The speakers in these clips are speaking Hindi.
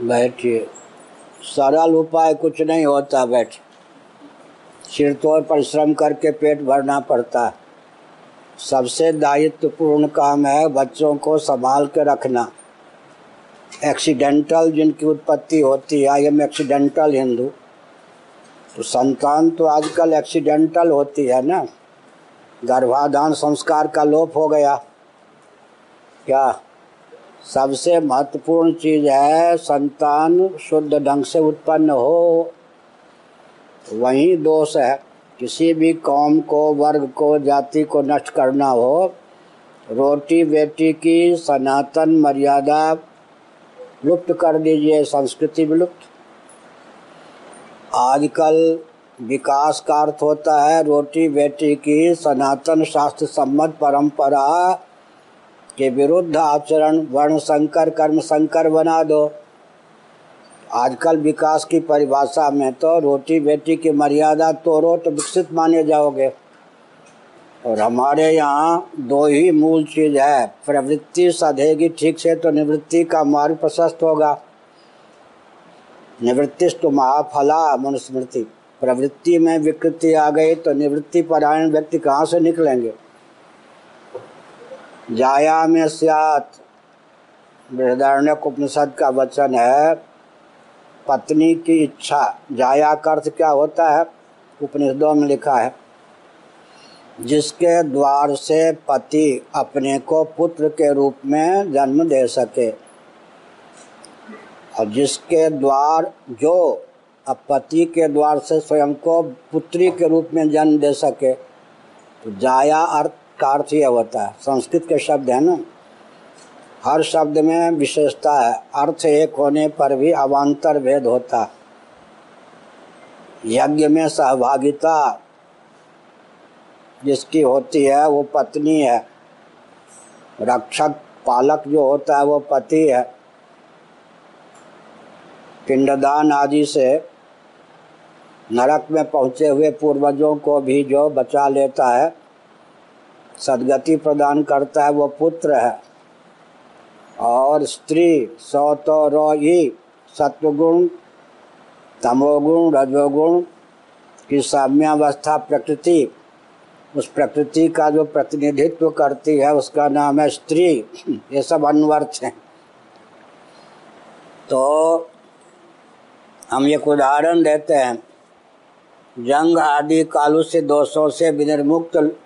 बैठिए सरल उपाय कुछ नहीं होता बैठ। सिर तोड़ परिश्रम करके पेट भरना पड़ता। है सबसे दायित्वपूर्ण काम है बच्चों को संभाल के रखना। एक्सीडेंटल जिनकी उत्पत्ति होती है, आई एम एक्सीडेंटल हिंदू। तो संतान तो आजकल एक्सीडेंटल होती है ना? गर्भाधान संस्कार का लोप हो गया। क्या? सबसे महत्वपूर्ण चीज़ है संतान शुद्ध ढंग से उत्पन्न हो। वही दोष है, किसी भी कौम को, वर्ग को, जाति को नष्ट करना हो। रोटी बेटी की सनातन मर्यादा लुप्त कर दीजिए, संस्कृति विलुप्त। आजकल विकास का अर्थ होता है रोटी बेटी की सनातन शास्त्र सम्मत परंपरा के विरुद्ध आचरण, वर्ण संकर, कर्म संकर बना दो। आजकल विकास की परिभाषा में तो रोटी बेटी की मर्यादा तोड़ो तो विकसित माने जाओगे। और हमारे यहाँ दो ही मूल चीज़ है, प्रवृत्ति साधेगी ठीक से तो निवृत्ति का मार्ग प्रशस्त होगा। निवृत्तिस्तु महाफला मनुस्मृति। प्रवृत्ति में विकृति आ गई तो निवृत्ति परायण व्यक्ति कहाँ से निकलेंगे? जाया में सियात। बृहदारण्य उपनिषद का वचन है, पत्नी की इच्छा। जाया का अर्थ क्या होता है? उपनिषदों में लिखा है, जिसके द्वार से पति अपने को पुत्र के रूप में जन्म दे सके, और जिसके द्वार, जो अब पति के द्वार से स्वयं को पुत्री के रूप में जन्म दे सके। तो जाया अर्थ का अर्थ यह होता है। संस्कृत के शब्द है ना। हर शब्द में विशेषता है। अर्थ एक होने पर भी अवान्तर भेद होता यज्ञ में सहभागिता जिसकी होती है, वो पत्नी है। रक्षक, पालक जो होता है, वो पति है। पिंडदान आदि से नरक में पहुँचे हुए पूर्वजों को भी जो बचा लेता है सदगति प्रदान करता है वो पुत्र है। और स्त्री सौ तो रो सत्वगुण, तमोगुण, रजोगुण की साम्यावस्था प्रकृति। उस प्रकृति का जो प्रतिनिधित्व करती है, उसका नाम है स्त्री। ये सब अनवर्थ हैं। तो हम एक उदाहरण देते हैं। जंग आदि कालू से, दोषों से विनिर्मुक्त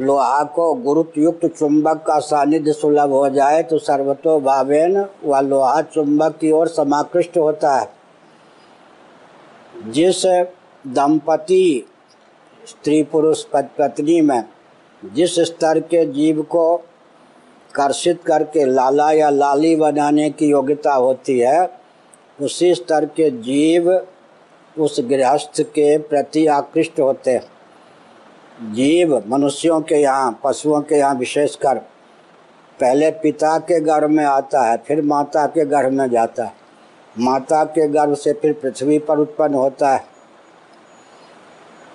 लोहा को गुरुत्वयुक्त चुंबक का सानिध्य सुलभ हो जाए तो सर्वतो भावेन वह लोहा चुंबक की ओर समाकृष्ट होता है। जिस दंपति स्त्री पुरुष पत्नी में जिस स्तर के जीव को कर्षित करके लाला या लाली बनाने की योग्यता होती है, उसी स्तर के जीव उस गृहस्थ के प्रति आकृष्ट होते हैं। जीव मनुष्यों के यहाँ, पशुओं के यहाँ विशेषकर पहले पिता के गर्भ में आता है, फिर माता के गर्भ में जाता है। माता के गर्भ से फिर पृथ्वी पर उत्पन्न होता है।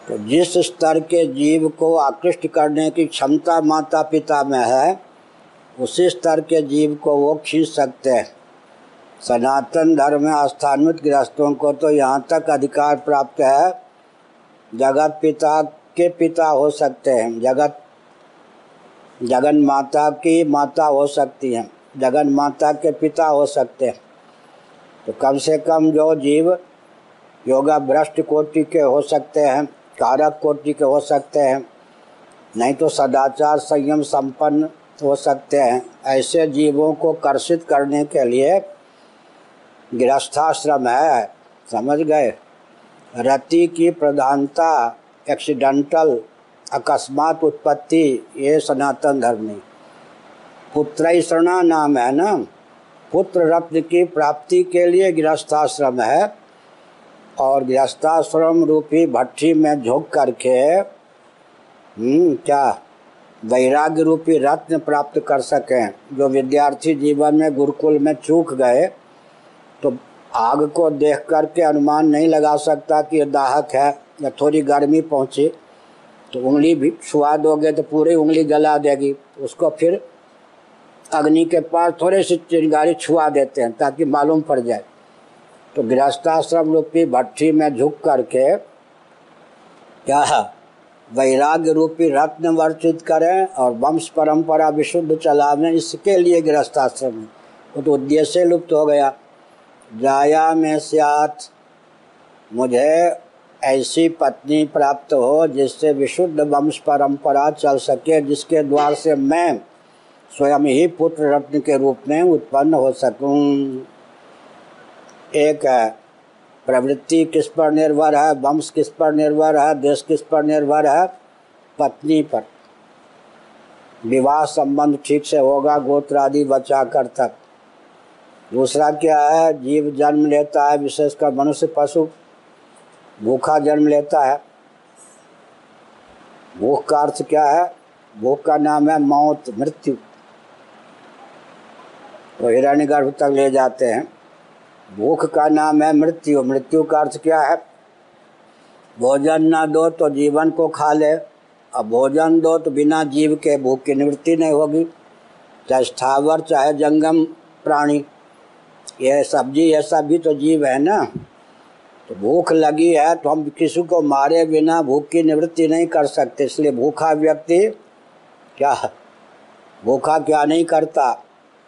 तो जिस स्तर के जीव को आकृष्ट करने की क्षमता माता पिता में है, उसी स्तर के जीव को वो खींच सकते हैं। सनातन धर्म में आस्थान्वित गृहस्थों को तो यहाँ तक अधिकार प्राप्त है। जगत पिता के पिता हो सकते हैं। जगत, जगन माता की माता हो सकती हैं। जगन माता के पिता हो सकते हैं। तो कम से कम जो जीव योगा भ्रष्ट कोटि के हो सकते हैं, कारक कोटि के हो सकते हैं, नहीं तो सदाचार संयम संपन्न हो सकते हैं। ऐसे जीवों को कर्षित करने के लिए गृहस्थाश्रम है। समझ गए? रति की प्रधानता एक्सीडेंटल अकस्मात उत्पत्ति, ये सनातन धर्म। पुत्र नाम है ना? पुत्र रत्न की प्राप्ति के लिए गृहस्थाश्रम है और गृहस्थाश्रम रूपी भट्टी में झोंक करके क्या वैराग्य रूपी रत्न प्राप्त कर सकें। जो विद्यार्थी जीवन में गुरुकुल में चूक गए तो आग को देख करके अनुमान नहीं लगा सकता कि ये दाहक है। या थोड़ी गर्मी पहुँची तो उंगली भी छुआ दोगे तो पूरी उंगली जला देगी। उसको फिर अग्नि के पास थोड़े से चिंगारी छुआ देते हैं ताकि मालूम पड़ जाए। तो गृहस्थाश्रम रूपी भट्टी में झुक करके, क्या वैराग्य रूपी रत्न वर्चित करें और वंश परंपरा विशुद्ध चलावें, इसके लिए गृहस्थाश्रम है। वो तो उद्देश्य लुप्त हो गया। जाया में सियात, मुझे ऐसी पत्नी प्राप्त हो जिससे विशुद्ध वंश परंपरा चल सके, जिसके द्वार से मैं स्वयं ही पुत्र रत्न के रूप में उत्पन्न हो सकूँ। एक प्रवृत्ति किस पर निर्भर है? वंश किस पर निर्भर है? देश किस पर निर्भर है? पत्नी पर। विवाह संबंध ठीक से होगा, गोत्र आदि बचा कर तक। दूसरा क्या है? जीव जन्म लेता है, विशेषकर मनुष्य पशु। भूखा जन्म लेता है। भूख का अर्थ क्या है? भूख का नाम है मौत, मृत्यु। तो हिरण्य गर्भ तक ले जाते हैं। भूख का नाम है मृत्यु। मृत्यु का अर्थ क्या है? भोजन ना दो तो जीवन को खा ले। अब भोजन दो तो बिना जीव के भूख की निवृत्ति नहीं होगी। चाहे स्थावर, चाहे जंगम प्राणी। ये सब्ज़ी, ये सब भी तो जीव है ना? तो भूख लगी है तो हम किसी को मारे बिना भूख की निवृत्ति नहीं कर सकते। इसलिए भूखा व्यक्ति क्या भूखा क्या नहीं करता?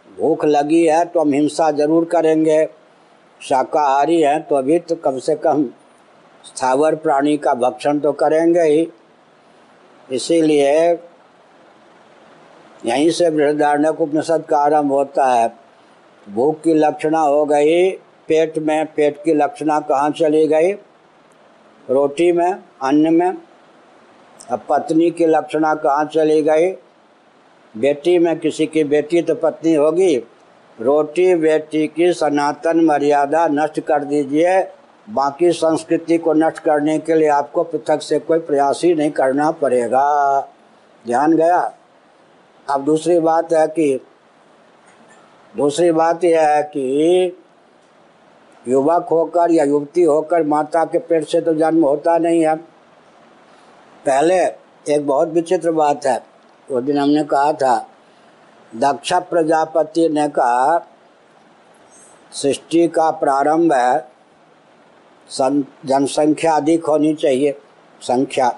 भूख लगी है तो हम हिंसा ज़रूर करेंगे। शाकाहारी हैं तो अभी तो कम से कम स्थावर प्राणी का भक्षण तो करेंगे ही। इसीलिए यहीं से बृहदारण्य उपनिषद का आरंभ होता है। भूख की लक्षणा हो गई पेट में, पेट की लक्षणा कहाँ चली गई? रोटी में, अन्न में। अब पत्नी की लक्षणा कहाँ चली गई? बेटी में किसी की बेटी तो पत्नी होगी। रोटी बेटी की सनातन मर्यादा नष्ट कर दीजिए। बाकी संस्कृति को नष्ट करने के लिए आपको पृथक से कोई प्रयास ही नहीं करना पड़ेगा। ध्यान गया? अब दूसरी बात है कि, दूसरी बात यह है कि युवक होकर या युवती होकर माता के पेट से तो जन्म होता नहीं है। पहले एक बहुत विचित्र बात है। उस दिन हमने कहा था, दक्ष प्रजापति ने कहा, सृष्टि का प्रारंभ है जनसंख्या अधिक होनी चाहिए, संख्या।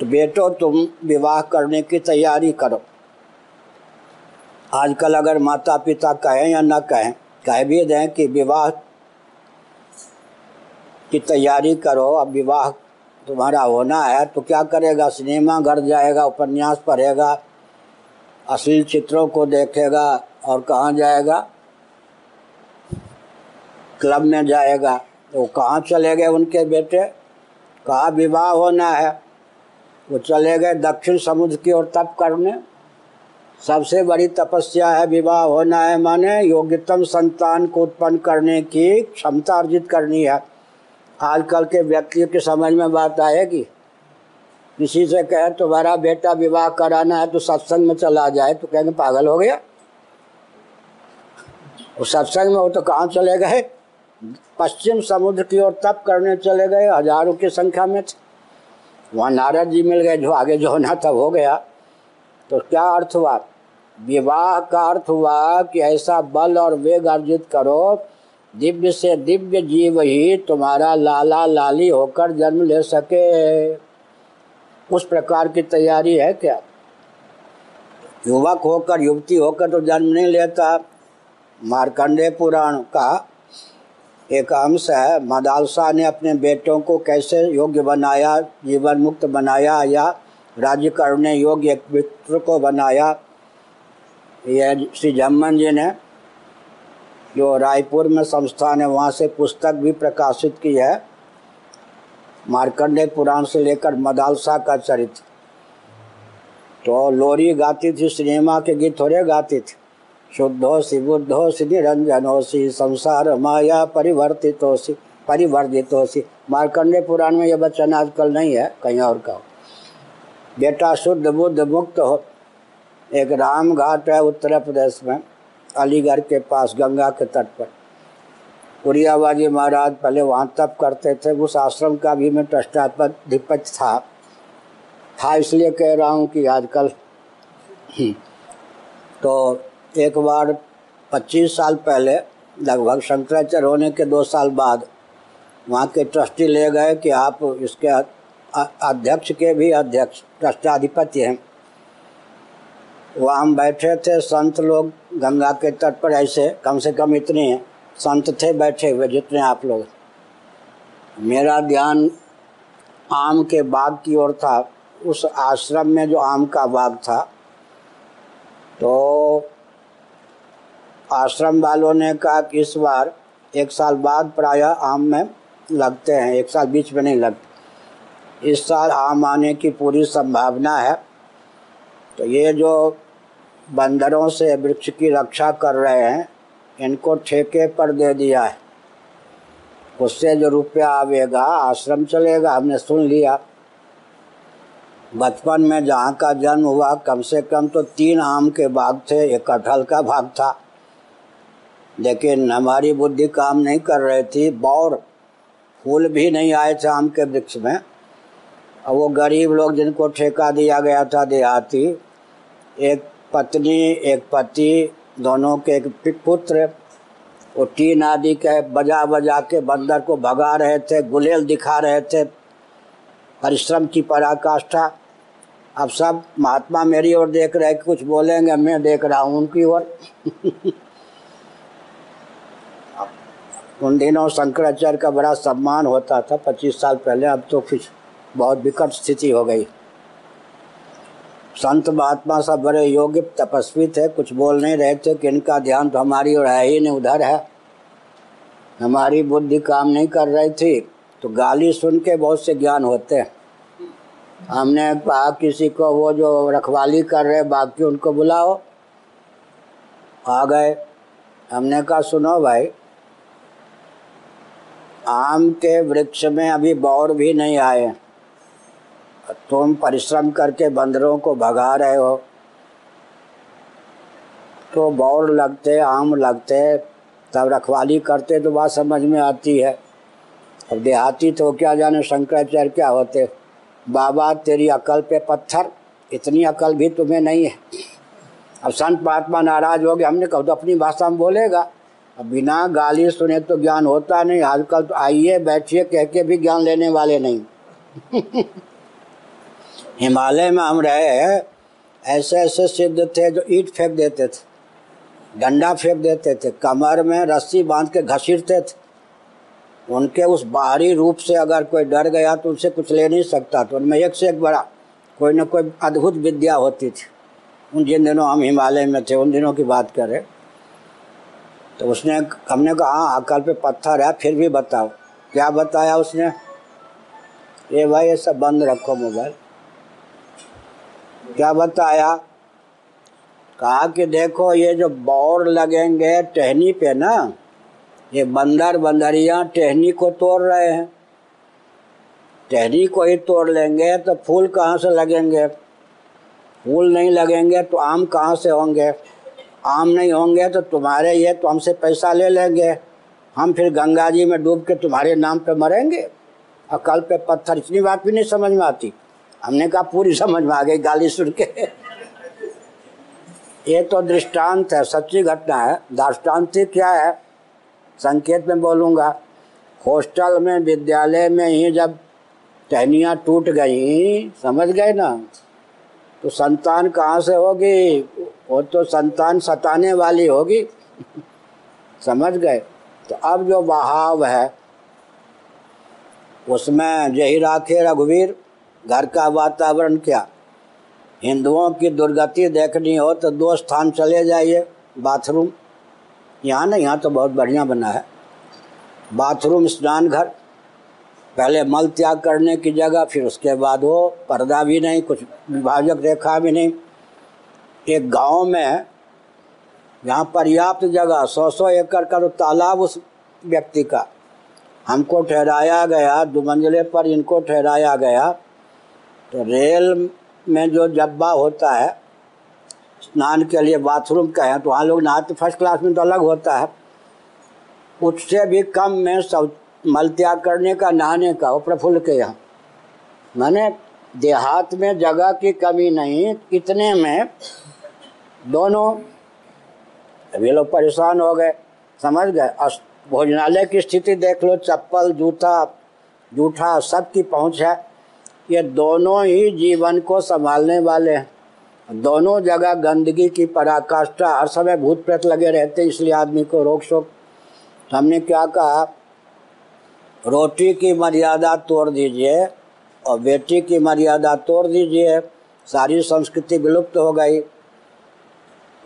तो बेटो, तुम विवाह करने की तैयारी करो। आजकल अगर माता पिता कहें या न कहें, कह भी दें कि विवाह की तैयारी करो, अब विवाह तुम्हारा होना है तो क्या करेगा? सिनेमा घर जाएगा, उपन्यास पढ़ेगा, अश्लील चित्रों को देखेगा और कहाँ जाएगा? क्लब में जाएगा। तो कहाँ चले गए उनके बेटे? कहा विवाह होना है? वो चले गए दक्षिण समुद्र की ओर तप करने। सबसे बड़ी तपस्या है विवाह होना है माने योग्यतम संतान को उत्पन्न करने की क्षमता अर्जित करनी है। आजकल के व्यक्तियों की समझ में बात आएगी। किसी से कहे, तुम्हारा बेटा विवाह कराना है तो सत्संग में चला जाए। तो कहेंगे, पागल हो गया? वो सत्संग में वो तो कहाँ चले गए? पश्चिम समुद्र की ओर तप करने चले गए, हज़ारों की संख्या में थे। वहाँ नारद जी मिल गए, जो आगे जो होना था हो गया। तो क्या अर्थ हुआ? विवाह का अर्थ हुआ कि ऐसा बल और वेग अर्जित करो दिव्य से दिव्य जीव ही तुम्हारा लाला लाली होकर जन्म ले सके। उस प्रकार की तैयारी है क्या? युवक होकर, युवती होकर तो जन्म नहीं लेता। मार्कंडे पुराण का एक अंश है, मदालसा ने अपने बेटों को कैसे योग्य बनाया? जीवन मुक्त बनाया या राज्य करने योग्य एक मित्र को बनाया? यह श्री जम्मन जी ने जो रायपुर में संस्थान है, वहाँ से पुस्तक भी प्रकाशित की है। मार्कंडे पुराण से लेकर मदालसा का चरित्र। तो लोरी गाती थी, सिनेमा के गीत थोड़े गाती थी। शुद्धोसी बुद्धोसी निरंजनोसी संसार माया परिवर्तितोसी परिवर्तितोसी मार्कंडे पुराण में यह वचन आजकल नहीं है, कहीं और का बेटा शुद्ध बुद्ध मुक्त हो। एक राम घाट है उत्तर प्रदेश में। अलीगढ़ के पास, गंगा के तट पर। कुरियाबाजी महाराज पहले वहाँ तप करते थे। उस आश्रम का भी मैं ट्रस्टाधिपति था। था इसलिए कह रहा हूँ कि आजकल तो एक बार 25 साल पहले, लगभग शंकराचार्य होने के दो साल बाद, वहाँ के ट्रस्टी ले गए कि आप इसके अध्यक्ष के भी अध्यक्ष, ट्रस्टाधिपति हैं। वहाँ हम बैठे थे, संत लोग गंगा के तट पर ऐसे कम से कम इतने संत थे, बैठे हुए जितने आप लोग। मेरा ध्यान आम के बाग की ओर था। उस आश्रम में जो आम का बाग था तो आश्रम वालों ने कहा कि इस बार एक साल बाद प्रायः आम में लगते हैं, एक साल बीच में नहीं लगते। इस साल आम आने की पूरी संभावना है। तो ये जो बंदरों से वृक्ष की रक्षा कर रहे हैं। इनको ठेके पर दे दिया है। उससे जो रुपया आवेगा, आश्रम चलेगा, हमने सुन लिया। बचपन में जहाँ का जन्म हुआ, कम से कम तो तीन आम के बाग थे, एक कटहल का भाग था। लेकिन हमारी बुद्धि काम नहीं कर रही थी, बौर फूल भी नहीं आए थे आम के वृक्ष में। और वो गरीब लोग जिनको ठेका दिया गया था देहाती, एक पत्नी, एक पति, दोनों के एक पुत्र। वो तीन आदि के बजा बजा के बंदर को भगा रहे थे, गुलेल दिखा रहे थे। परिश्रम की पराकाष्ठा। अब सब महात्मा मेरी ओर देख रहे कि कुछ बोलेंगे, मैं देख रहा हूँ उनकी ओर। उन दिनों शंकराचार्य का बड़ा सम्मान होता था। पच्चीस साल पहले अब तो कुछ बहुत विकट स्थिति हो गई। संत महात्मा सब बड़े योग्य तपस्वी थे कुछ बोल नहीं रहे थे कि इनका ध्यान तो हमारी और है ही नहीं, उधर है। हमारी बुद्धि काम नहीं कर रही थी तो गाली सुन के बहुत से ज्ञान होते हैं। हमने कहा, किसी को वो जो रखवाली कर रहे बाकी उनको बुलाओ। आ गए। हमने कहा, सुनो भाई, आम के वृक्ष में अभी बौर भी नहीं आए तुम परिश्रम करके बंदरों को भगा रहे हो। तो बौर लगते, आम लगते, तब रखवाली करते तो बात समझ में आती है। अब देहाती तो क्या जाने शंकराचार्य क्या होते। बाबा, तेरी अकल पे पत्थर, इतनी अकल भी तुम्हें नहीं है। अब संत महात्मा नाराज़ हो गए, हमने कहा तो अपनी भाषा में बोलेगा। अब बिना गाली सुने तो ज्ञान होता नहीं, आजकल तो आइए, बैठिए, कह के भी ज्ञान लेने वाले नहीं। हिमालय में हम रहे ऐसे ऐसे सिद्ध थे जो ईट फेंक देते थे, डंडा फेंक देते थे, कमर में रस्सी बाँध के घसीटते थे। उनके उस बाहरी रूप से अगर कोई डर गया तो उनसे कुछ ले नहीं सकता तो उनमें एक से एक बड़ा कोई ना कोई अद्भुत विद्या होती थी। उन जिन दिनों हम हिमालय में थे, उन दिनों की बात करें तो उसने, हमने कहा हाँ अकल पे पत्थर है, फिर भी बताओ। क्या बताया उसने? ये भाई सब बंद रखो मोबाइल। क्या बताया? कहा कि देखो, ये जो बौर लगेंगे टहनी पे ना, ये बंदर बंदरिया टहनी को तोड़ रहे हैं। टहनी को ही तोड़ लेंगे तो फूल कहाँ से लगेंगे? फूल नहीं लगेंगे तो आम कहाँ से होंगे? आम नहीं होंगे तो तुम्हारे ये तो हमसे पैसा ले लेंगे। हम फिर गंगा जी में डूब के तुम्हारे नाम पे मरेंगे? और कल पे पत्थर, इतनी बात भी नहीं समझ में आती। हमने कहा, पूरी समझ में आ गई गाली सुन के। ये तो दृष्टांत है, सच्ची घटना है। दाष्टान्तिक क्या है? संकेत में बोलूँगा, हॉस्टल में, विद्यालय में ही जब टहनियाँ टूट गई, समझ गए ना? तो संतान कहाँ से होगी? वो तो संतान सताने वाली होगी। समझ गए? तो अब जो बहाव है, उसमें यही राखे रघुवीर। घर का वातावरण क्या? हिंदुओं की दुर्गति देखनी हो तो दो स्थान चले जाइए, बाथरूम। यहाँ ना यहाँ तो बहुत बढ़िया बना है। बाथरूम स्नान घर पहले मल त्याग करने की जगह, फिर उसके बाद वो पर्दा भी नहीं, कुछ विभाजक रेखा भी नहीं। एक गाँव में जहाँ पर्याप्त जगह सौ सौ एकड़ का तो तालाब उस व्यक्ति का। हमको ठहराया गया दो मंजिले पर इनको ठहराया गया। तो रेल में जो जब्बा होता है, स्नान के लिए बाथरूम का है तो वहाँ लोग नहाते, फ़र्स्ट क्लास में तो अलग होता है। उससे भी कम में सब मल त्याग करने का, नहाने का, वो प्रफुल्ल के यहाँ। मैंने देहात में जगह की कमी नहीं, इतने में दोनों अभी लोग परेशान हो गए, समझ गए। भोजनालय की स्थिति देख लो, चप्पल, जूता, जूठा, सब की पहुँच है। ये दोनों ही जीवन को संभालने वाले हैं। दोनों जगह गंदगी की पराकाष्ठा हर समय भूत प्रेत लगे रहते इसलिए आदमी को रोक शोक। तो हमने क्या कहा? रोटी की मर्यादा तोड़ दीजिए और बेटी की मर्यादा तोड़ दीजिए, सारी संस्कृति विलुप्त हो गई।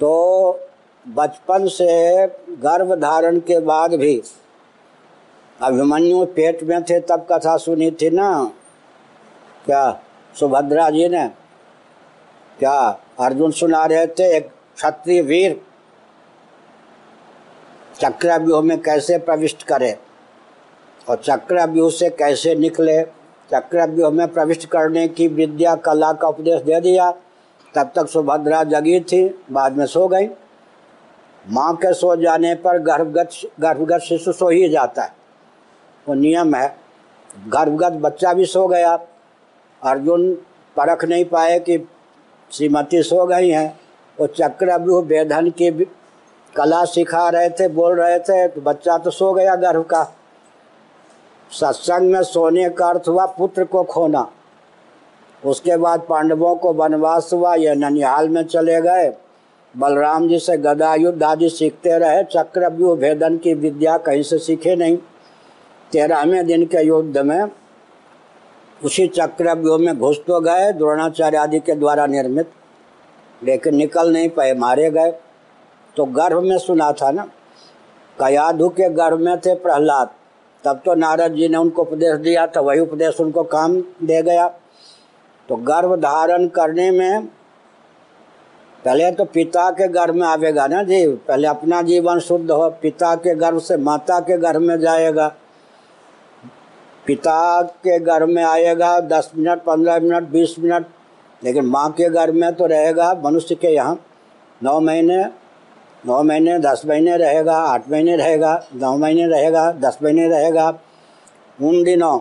तो बचपन से गर्भ धारण के बाद भी अभिमन्यु पेट में थे, तब कथा सुनी थी ना? क्या सुभद्रा जी ने? क्या अर्जुन सुना रहे थे एक क्षत्रिय वीर? चक्रव्यूह में कैसे प्रविष्ट करे? और चक्रव्यूह से कैसे निकले? चक्रव्यूह में प्रविष्ट करने की विद्या कला का उपदेश दे दिया। तब तक सुभद्रा जगी थी, बाद में सो गई। माँ के सो जाने पर गर्भगत गर्भगत शिशु सो ही जाता है। वो नियम है, गर्भगत बच्चा भी सो गया। अर्जुन परख नहीं पाए कि श्रीमती सो गई हैं। वो चक्रव्यूह वेधन की कला सिखा रहे थे, बोल रहे थे तो बच्चा तो सो गया गर्भ का। सत्संग में सोने का अर्थ हुआ पुत्र को खोना। उसके बाद पांडवों को वनवास हुआ यह ननिहाल में चले गए। बलराम जी से गदा युद्ध आदि सीखते रहे। चक्रव्यूह भेदन की विद्या कहीं से सीखे नहीं। तेरहवें दिन के युद्ध में उसी चक्र चक्रव्यूह में घुस तो गए, द्रोणाचार्य आदि के द्वारा निर्मित, लेकिन निकल नहीं पाए, मारे गए। तो गर्भ में सुना था ना, कयाधु के गर्भ में थे प्रहलाद। तब तो नारद जी ने उनको उपदेश दिया था वही उपदेश उनको काम दे गया। तो गर्भ धारण करने में, पहले तो पिता के गर्भ में आवेगा ना जी, पहले अपना जीवन शुद्ध हो, पिता के गर्भ से माता के गर्भ में जाएगा। पिता के घर में आएगा, दस मिनट, पंद्रह मिनट, बीस मिनट, लेकिन माँ के घर में तो रहेगा, मनुष्य के यहाँ नौ महीने नौ महीने, दस महीने रहेगा, आठ महीने रहेगा, नौ महीने रहेगा, दस महीने रहेगा, उन दिनों।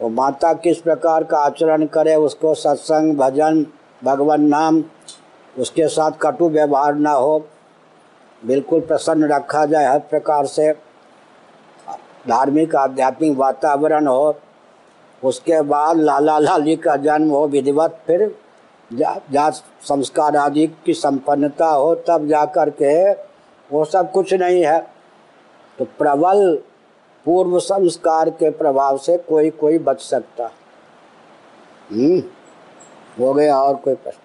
वो माता किस प्रकार का आचरण करे, उसको सत्संग, भजन, भगवान नाम, उसके साथ कटु व्यवहार ना हो, बिल्कुल प्रसन्न रखा जाए हर प्रकार से। धार्मिक, आध्यात्मिक वातावरण हो, उसके बाद लाला लाली का जन्म हो, विधिवत, फिर जा संस्कार आदि की संपन्नता हो, तब जा कर के वो सब कुछ नहीं है। तो प्रबल पूर्व संस्कार के प्रभाव से कोई कोई बच सकता। हम्म हो गया और कोई प्रश्न?